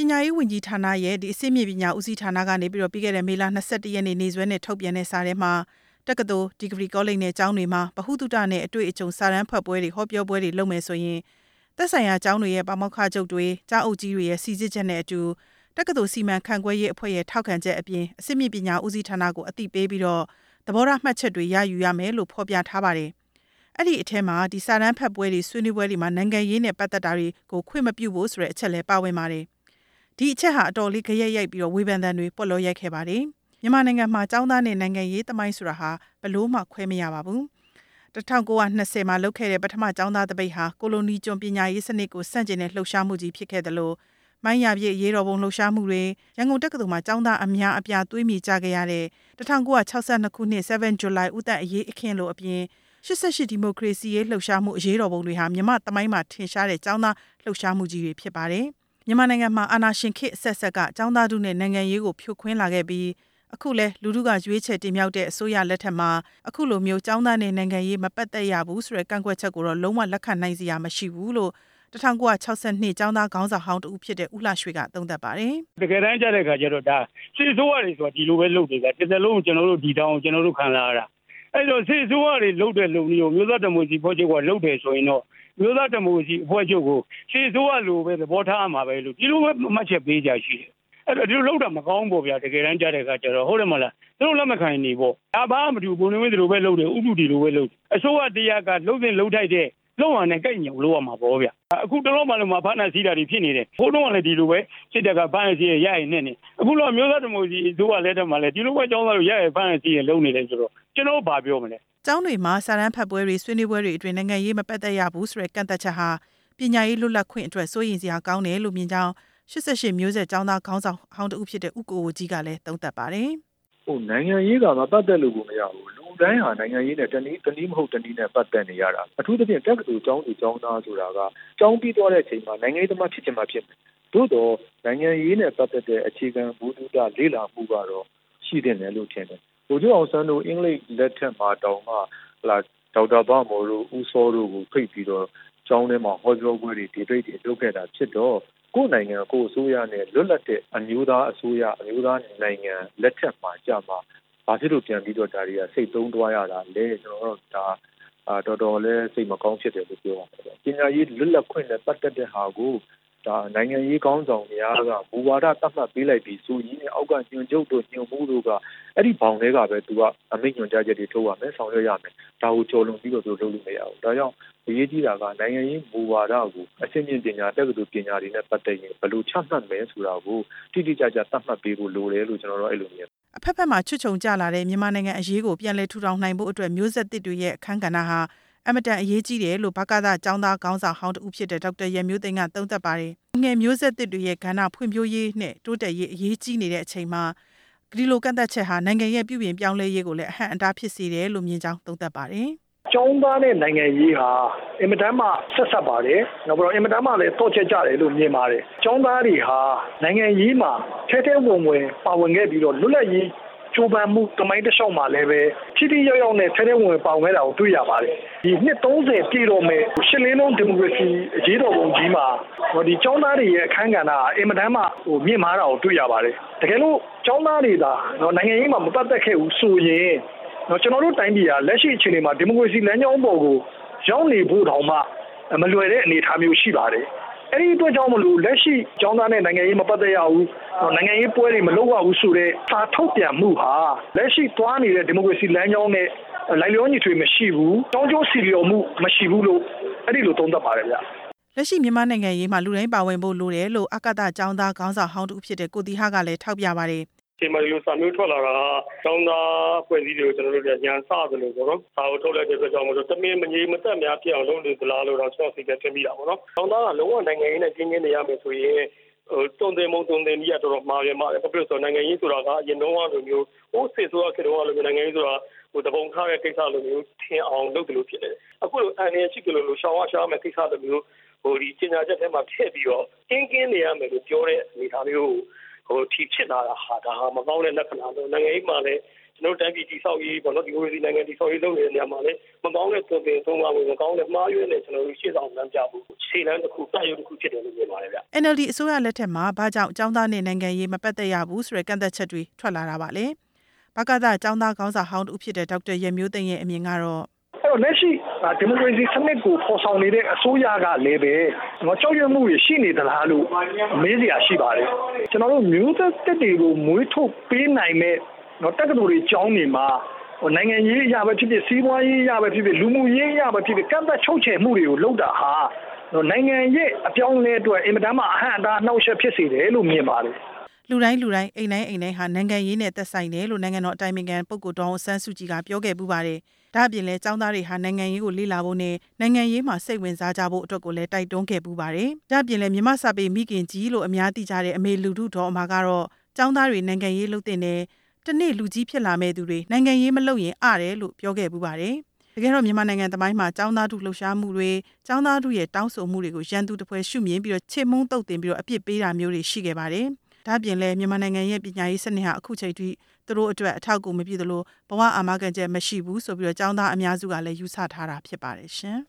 ပညာရေးဝန်ကြီးဌာနရဲ့ဒီအစစ်မြေပညာဦးစီးဌာနကနေပြီးတော့ပြီးခဲ့တဲ့မေလ22ရက်နေ့နေ့စွဲနဲ့ထုတ်ပြန်တဲ့စာထဲမှာတက္ကသိုလ်ဒီဂရီကောလိပ်နဲ့ကျောင်းတွေမှာဗဟုသုတနဲ့အတွေ့အကြုံစာရန်ဖတ်ပွဲတွေဟောပြောပွဲတွေလုပ်မယ်ဆိုရင်သက်ဆိုင်ရာကျောင်းတွေရဲ့ပါမောက္ခချုပ်တွေကျောင်းအုပ်ကြီးတွေရဲ့စီစစ်ချက်နဲ့အတူတက္ကသိုလ်စီမံခန့်ခွဲရေးအဖွဲ့ရဲ့ထောက်ခံချက်အပြင်အစစ်မြေပညာဦးစီးဌာနကိုအသိပေးပြီးတော့သဘောထားမှတ်ချက်တွေရယူရမယ်လို့ဖော်ပြထားပါတယ်။အဲ့ဒီအထက်မှာဒီစာရန်ဖတ်ပွဲတွေဆွေးနွေးပွဲတွေမှာနိုင်ငံရေးနဲ့ပတ်သက်တာတွေကိုခွင့်မပြုဖို့ဆိုတဲ့အချက်လည်းပါဝင်ပါတယ်။ ဒီအချက်ဟာအတော်လေးကြရက်ရိုက်ပြီးတော့ဝေဖန်သံတွေပွက်လို့ရိုက်ခဲ့ပါတယ်။မြန်မာနိုင်ငံမှာចောင်းသားနဲ့နိုင်ငံရေးသမိုင်းဆိုတာဟာဘလို့မှခွဲမရပါဘူး။1920မှာလုပ်ခဲ့တဲ့ပထမចောင်းသားတပိတ်ဟာကိုလိုနီကျွန်းပညာရေးစနစ်ကိုစန့်ကျင်တဲ့လှုပ်ရှားမှုကြီးဖြစ်ခဲ့တယ်လို့မိုင်းရပြည့်ရေးတော်ပုံလှုပ်ရှားမှုတွေရန်ကုန်တက္ကသိုလ်မှာចောင်းသားအများအပြားသွေးမြေကြခဲ့ရတဲ့1962ခုနှစ်7 July ဥတ္တအရေးအခင်းလိုအပြင်88ဒီမိုကရေစီရေးလှုပ်ရှားမှုအရေးတော်ပုံတွေဟာမြန်မာတမိုင်းမှာထင်ရှားတဲ့ចောင်းသားလှုပ်ရှားမှုကြီးတွေဖြစ်ပါတယ်။ မြန်မာနိုင်ငံမှာအာဏာရှင်ခေတ်အဆက်ဆက်ကចောင်းသားတို့နဲ့နိုင်ငံရေးကိုဖြိုခွင်းလာခဲ့ပြီးအခုလဲလူထုကရွေးချယ်တင်မြှောက်တဲ့အစိုးရလက်ထက်မှာအခုလိုမျိုးចောင်းသားနဲ့နိုင်ငံရေးမပတ်သက်ရဘူးဆိုတဲ့ကန့်ကွက်ချက်ကိုတော့လုံးဝလက်ခံနိုင်စရာမရှိဘူးလို့1962ကျောင်းသားခေါင်းဆောင်ဟောင်းတူဖြစ်တဲ့ဦးလှရွှေကသုံးသပ်ပါတယ်။တကယ်တမ်းကျတဲ့ခါကျတော့ဒါစစ်ဆိုးရတွေဆိုတာဒီလိုပဲလုပ်နေတာတစ်သက်လုံးကျွန်တော်တို့ဒီတောင်ကျွန်တော်တို့ခံလာရတာအဲ့တော့စစ်ဆိုးရတွေလုပ်တဲ့လုံမျိုးမျိုးသားတမိုစီဖွဲ့ချုပ်ကလုပ်တယ်ဆိုရင်တော့ မျိုးသားတမိုစီအဖွဲ့ချုပ်ကိုစစ်ဆိုးရလိုပဲသဘောထားမှာပဲလို့ဒီလိုပဲမှတ်ချက်ပေးကြရှိတယ်အဲ့တော့ဒီလိုလောက်တာမကောင်းဘူးဗျာတကယ်တမ်းကြားတဲ့အခါကျတော့ဟုတ်တယ်မလားသူတို့လက်မခံနေပေါ့ဒါဘာမှမတူဘူးဘုံနေဝင်းဒီလိုပဲလုပ်တယ်ဥပဒေဒီလိုပဲလုပ်အစိုးရတရားကလှုပ်တင်လှုပ်ထိုက်တဲ့လုံအောင်နဲ့ကြိုက်ညုံလို့ရမှာပေါ့ဗျအခုတလုံးမှလုံးမှာဖမ်းနာစီးတာတွေဖြစ်နေတယ်ဘိုးတော့လည်းဒီလိုပဲစစ်တပ်ကဖမ်းစီရရရင်နဲ့နေအခုတော့မျိုးသားဒီမိုစီတို့ကလည်းတည်းမှလည်းဒီလိုပဲကြောင်းသားလို့ရရဖမ်းစီရလုံနေတယ်ဆိုတော့ကျွန်တော်ဘာပြောမလဲ ကျောင်းတွေမှာစာရန်ဖတ်ပွဲတွေဆွေးနွေးပွဲတွေအတွင်းနိုင်ငံရေးမပတ်သက်ရဘူးဆိုတဲ့ကန့်သက်ချက်ဟာပညာရေးလွတ်လပ်ခွင့်အတွက်စိုးရင်စရာကောင်းတယ်လို့မြင်ကြောင်း88မျိုးဆက်ကျောင်းသားခေါင်းဆောင်ဟောင်းတဦးဖြစ်တဲ့ဥကိုဝကြီးကလည်းသုံးသပ်ပါတယ်။ဟိုနိုင်ငံရေးကမပတ်သက်လို့ကိုမရဘူးလူတိုင်းဟာနိုင်ငံရေးနဲ့တနည်းတနည်းမဟုတ်တနည်းနဲ့ပတ်သက်နေရတာအထူးသဖြင့်တက္ကသိုလ်ကျောင်းသူကျောင်းသားဆိုတာကကျောင်းပြီးသွားတဲ့အချိန်မှာနိုင်ငံရေးသမားဖြစ်ချင်မှဖြစ်မယ်။သို့တော့နိုင်ငံရေးနဲ့ပတ်သက်တဲ့အခြေခံဘုဒ္ဓလေ့လာမှုကတော့ရှိတဲ့နယ်လို့ထင်တယ်။ ဘိုလ်ချုပ်အောင်ဆန်းတို့အင်္ဂလိပ်လက်ထက်မှာတောင်မှဟလာဒေါက်တာဘမော်တို့ဦးစောတို့ကိုဖိတ်ပြီးတော့ကျောင်းထဲမှာဟောပြောပွဲတွေဒီပိတ်တွေလုပ်ခဲ့တာဖြစ်တော့ကိုယ်နိုင်ငံကိုအစိုးရနဲ့လွတ်လပ်တဲ့အမျိုးသားအစိုးရအမျိုးသားနိုင်ငံလက်ထက်မှာကြမှာဘာဖြစ်လို့ပြန်ပြီးတော့ဒါတွေကစိတ်သုံးသွားရတာလဲကျွန်တော်တို့ဒါအာတော်တော်လေးစိတ်မကောင်းဖြစ်တယ်လို့ပြောပါမယ်။ပညာရေးလွတ်လပ်ခွင့်နဲ့ပတ်သက်တဲ့ဟာကို ဒါနိုင်ငံရေးကောင်းဆောင်များကဘူဝါဒတတ်မှတ်ပေးလိုက်ပြီးဆိုရင်အောက်ကညွန်ချုပ်တို့ညွန်မှုတို့ကအဲ့ဒီဘောင်တွေကပဲသူကအမိန့်ညွန်ကြားချက်တွေထုတ်ရမယ်ဆောင်ရွက်ရမယ်ဒါကိုကြော်လွန်ပြီးတော့သူလုပ်လို့မရဘူးဒါကြောင့်အရေးကြီးတာကနိုင်ငံရေးဘူဝါဒကိုအရှင်းပြပညာတက္ကသိုလ်ပညာတွေနဲ့ပတ်သက်ရင်ဘယ်လိုချမှတ်မယ်ဆိုတာကိုတိတိကျကျသတ်မှတ်ပေးဖို့လိုတယ်လို့ကျွန်တော်တို့အဲ့လိုမြင်အဖက်ဖက်မှာချွတ်ချုံကြလာတဲ့မြန်မာနိုင်ငံအရေးကိုပြန်လည်ထူထောင်နိုင်ဖို့အတွက်မျိုးဆက်သစ်တွေရဲ့အခမ်းကဏ္ဍဟာ အမတန်အရေးကြီးတယ်လို့ဘကသចောင်းသားခေါင်းဆောင်ဟောင်းတူဖြစ်တဲ့ဒေါက်တာရမျိုးသိန်းကသုံးသပ်ပါတယ်။ငယ်မျိုးဆက်သစ်တွေရဲ့ကဏ္ဍဖွံ့ဖြိုးရေးနဲ့တိုးတက်ရေးအရေးကြီးနေတဲ့အချိန်မှာဒီလိုကန့်သက်ချက်ဟာနိုင်ငံရဲ့ပြုပြင်ပြောင်းလဲရေးကိုလည်းအဟန့်အတားဖြစ်စေတယ်လို့မြင်ကြောင်းသုံးသပ်ပါတယ်။ကျောင်းသားနဲ့နိုင်ငံရေးဟာအင်မတန်မှဆက်ဆက်ပါတယ်။နောက်ပြီးတော့အင်မတန်မှလည်းတော့ချက်ကြတယ်လို့မြင်ပါတယ်။ကျောင်းသားတွေဟာနိုင်ငံရေးမှာထဲထဲဝင်ဝင်ပါဝင်ခဲ့ပြီးတော့လွတ်လပ်ရေး ကြိုးပမ်းမှုတမိုင်းတစ်လျှောက်မှာလည်းပဲထိထိရောက်ရောက်နဲ့ထဲထဲဝင်ပေါင်ခဲ့တာကိုတွေ့ရပါတယ်ဒီနှစ်30ပြည့်တော့မဲ့ရှစ်လင်းလုံးဒီမိုကရေစီအရေးတော်ပုံကြီးမှာဒီចောင်းသားတွေရဲ့အခမ်းကဏ္ဍအင်မတန်မှဟိုမြင့်မားတာကိုတွေ့ရပါတယ်တကယ်လို့ចောင်းသားတွေသာနော်နိုင်ငံရေးမှာမပတ်သက်ခဲ့ဘူးဆိုရင်နော်ကျွန်တော်တို့တိုင်းပြည်ကလက်ရှိအခြေအနေမှာဒီမိုကရေစီလမ်းကြောင်းပေါ်ကိုရောက်နေဖို့တောင်မှမလွယ်တဲ့အနေအထားမျိုးရှိပါတယ် အဲ့ဒီအတွက်ကြောင့်မလို့လက်ရှိကျောင်းသားနဲ့နိုင်ငံရေးမပတ်သက်ရဘူးနိုင်ငံရေးပွဲတွေမလုပ်ရဘူးဆိုတော့စာထုတ်ပြန်မှုဟာလက်ရှိသွားနေတဲ့ဒီမိုကရေစီလမ်းကြောင်းနဲ့လိုက်လျောညီထွေမရှိဘူးတောင်းကျိုးစီလျော်မှုမရှိဘူးလို့အဲ့ဒီလိုသုံးသပ်ပါတယ်ဗျလက်ရှိမြန်မာနိုင်ငံရေးမှာလူတိုင်းပါဝင်ဖို့လိုတယ်လို့အကတကျောင်းသားခေါင်းဆောင်ဟောင်းတူဖြစ်တဲ့ကိုတီဟာကလည်းထောက်ပြပါတယ် ချိန်မှာဒီလိုစာမျိုးထွက်လာတာကျောင်းသားဖွဲ့စည်းတွေကိုကျွန်တော်တို့ကညာစသလိုပေါ့နော်။စာကိုထုတ်လိုက်တဲ့အတွက်ကြောင့်မလို့တမင်မငြိမ်မသက်များဖြစ်အောင်လုပ်နေသလားလို့တော့ကျွန်တော်စိတ်ကထင်မိတာပေါ့နော်။ကျောင်းသားကလုံးဝနိုင်ငံရေးနဲ့ကျင်းကျင်းနေရမယ်ဆိုရင်ဟိုတုံတယ်မုံတုံတယ်ကြီးကတော်တော်မှားရမှာဘာဖြစ်လို့ဆိုနိုင်ငံရေးဆိုတာကအရင်တော့လိုမျိုးဟိုစစ်ဆိုရခေတ္တကလိုမျိုးနိုင်ငံရေးဆိုတာဟိုတပုံထားတဲ့ကိစ္စလိုမျိုးထင်အောင်လုပ်တယ်လို့ဖြစ်နေတယ်အခုလိုအန်ရရှိကြလို့လို့ရှောင်းရရှားမယ်ကိစ္စလိုမျိုးဟိုဒီကျင်ညာချက်ထဲမှာထည့်ပြီးတော့ကင်းကင်းနေရမယ်လို့ပြောတဲ့အနေအထားမျိုး ဟိုထီဖြစ်လာတာဟာဒါဟာမကောင်းတဲ့လက္ခဏာလို့နိုင်ငံရေးမှာလည်းကျွန်တော်တိုင်းပြည်တည်ဆောက်ရေးပေါ့နော်ဒီလိုစီနိုင်ငံတည်ဆောက်ရေးလုပ်နေတဲ့နေရာမှာလည်းမကောင်းတဲ့သွင်သင်သုံးပါဝင်မကောင်းတဲ့မှားယွင်းတဲ့ကျွန်တော်တို့ရှေ့ဆောင်လမ်းပြဖို့ခြေလမ်းတစ်ခုတိုက်ရုံတစ်ခုဖြစ်တယ်လို့ပြောပါတယ်ဗျ NLD အစိုးရလက်ထက်မှာဘာကြောင့်ចောင်းသားနဲ့နိုင်ငံရေးမပတ်သက်ရဘူးဆိုတဲ့ကန့်သက်ချက်တွေထွက်လာတာပါလေ။ဘကသចောင်းသားခေါင်းဆောင်ဟောင်းတူဖြစ်တဲ့ဒေါက်တာရမျိုးသိန်းရဲ့အမြင်ကတော့အဲ့တော့လက်ရှိ ဒီမိုကရေစီစနစ်ကိုဖော်ဆောင်နေတဲ့အစိုးရကလည်းပဲတော့ကြောက်ရွံ့မှုတွေရှိနေသလားလို့မေးစရာရှိပါတယ်ကျွန်တော်တို့မျိုးသက်တက်တွေကိုမွေးထုတ်ပေးနိုင်မဲ့တော့တက္ကသိုလ်တွေကျောင်းတွေမှာဟိုနိုင်ငံရေးအရာပဲဖြစ်ဖြစ်စီးပွားရေးအရာပဲဖြစ်ဖြစ်လူမှုရေးအရာပဲဖြစ်ဖြစ်ကန့်သက်ချုပ်ချယ်မှုတွေကိုလုပ်တာဟာတော့နိုင်ငံရဲ့အပြောင်းအလဲအတွက်အင်မတန်မှအဟန့်အတားနှောက်ယှက်ဖြစ်စေတယ်လို့မြင်ပါတယ် လူတိုင်းလူတိုင်းအိမ်တိုင်းအိမ်တိုင်းဟာနိုင်ငံရေးနဲ့သက်ဆိုင်တယ်လို့နိုင်ငံတော်အတိုင်ပင်ခံပုဂ္ဂိုလ်တော်အောင်ဆန်းစုကြည်ကပြောခဲ့ပူပါတယ်။ဒါ့အပြင်လည်းចောင်းသားတွေဟာနိုင်ငံရေးကိုလေ့လာဖို့နဲ့နိုင်ငံရေးမှာစိတ်ဝင်စားကြဖို့အတွက်ကိုလည်းတိုက်တွန်းခဲ့ပူပါတယ်။ဒါ့အပြင်လည်းမြမစာပေမိခင်ကြီးလို့အများသိကြတဲ့အမေလူထုတော်အမှာကတော့ចောင်းသားတွေနိုင်ငံရေးလုပ်တဲ့နယ်တနေ့လူကြီးဖြစ်လာမဲ့သူတွေနိုင်ငံရေးမလုပ်ရင်အတယ်လို့ပြောခဲ့ပူပါတယ်။တကယ်တော့မြန်မာနိုင်ငံသမိုင်းမှာចောင်းသားထုလှုပ်ရှားမှုတွေចောင်းသားထုရဲ့တောင်းဆိုမှုတွေကိုရန်သူတစ်ဖွဲရှုမြင်ပြီးတော့ချေမုန်းတုတ်တင်ပြီးတော့အပြစ်ပေးတာမျိုးတွေရှိခဲ့ပါတယ်။ ဒါ့အပြင်လည်းမြန်မာနိုင်ငံရဲ့ပညာရေးစနစ်ဟာအခုချိန်ထိသူတို့အတွက်အထောက်အကူမပြည့်သလိုဘဝအာမခံချက်မရှိဘူးဆိုပြီးတော့ចောင်းသားအများစုကလည်းယူဆထားတာဖြစ်ပါတယ်ရှင်။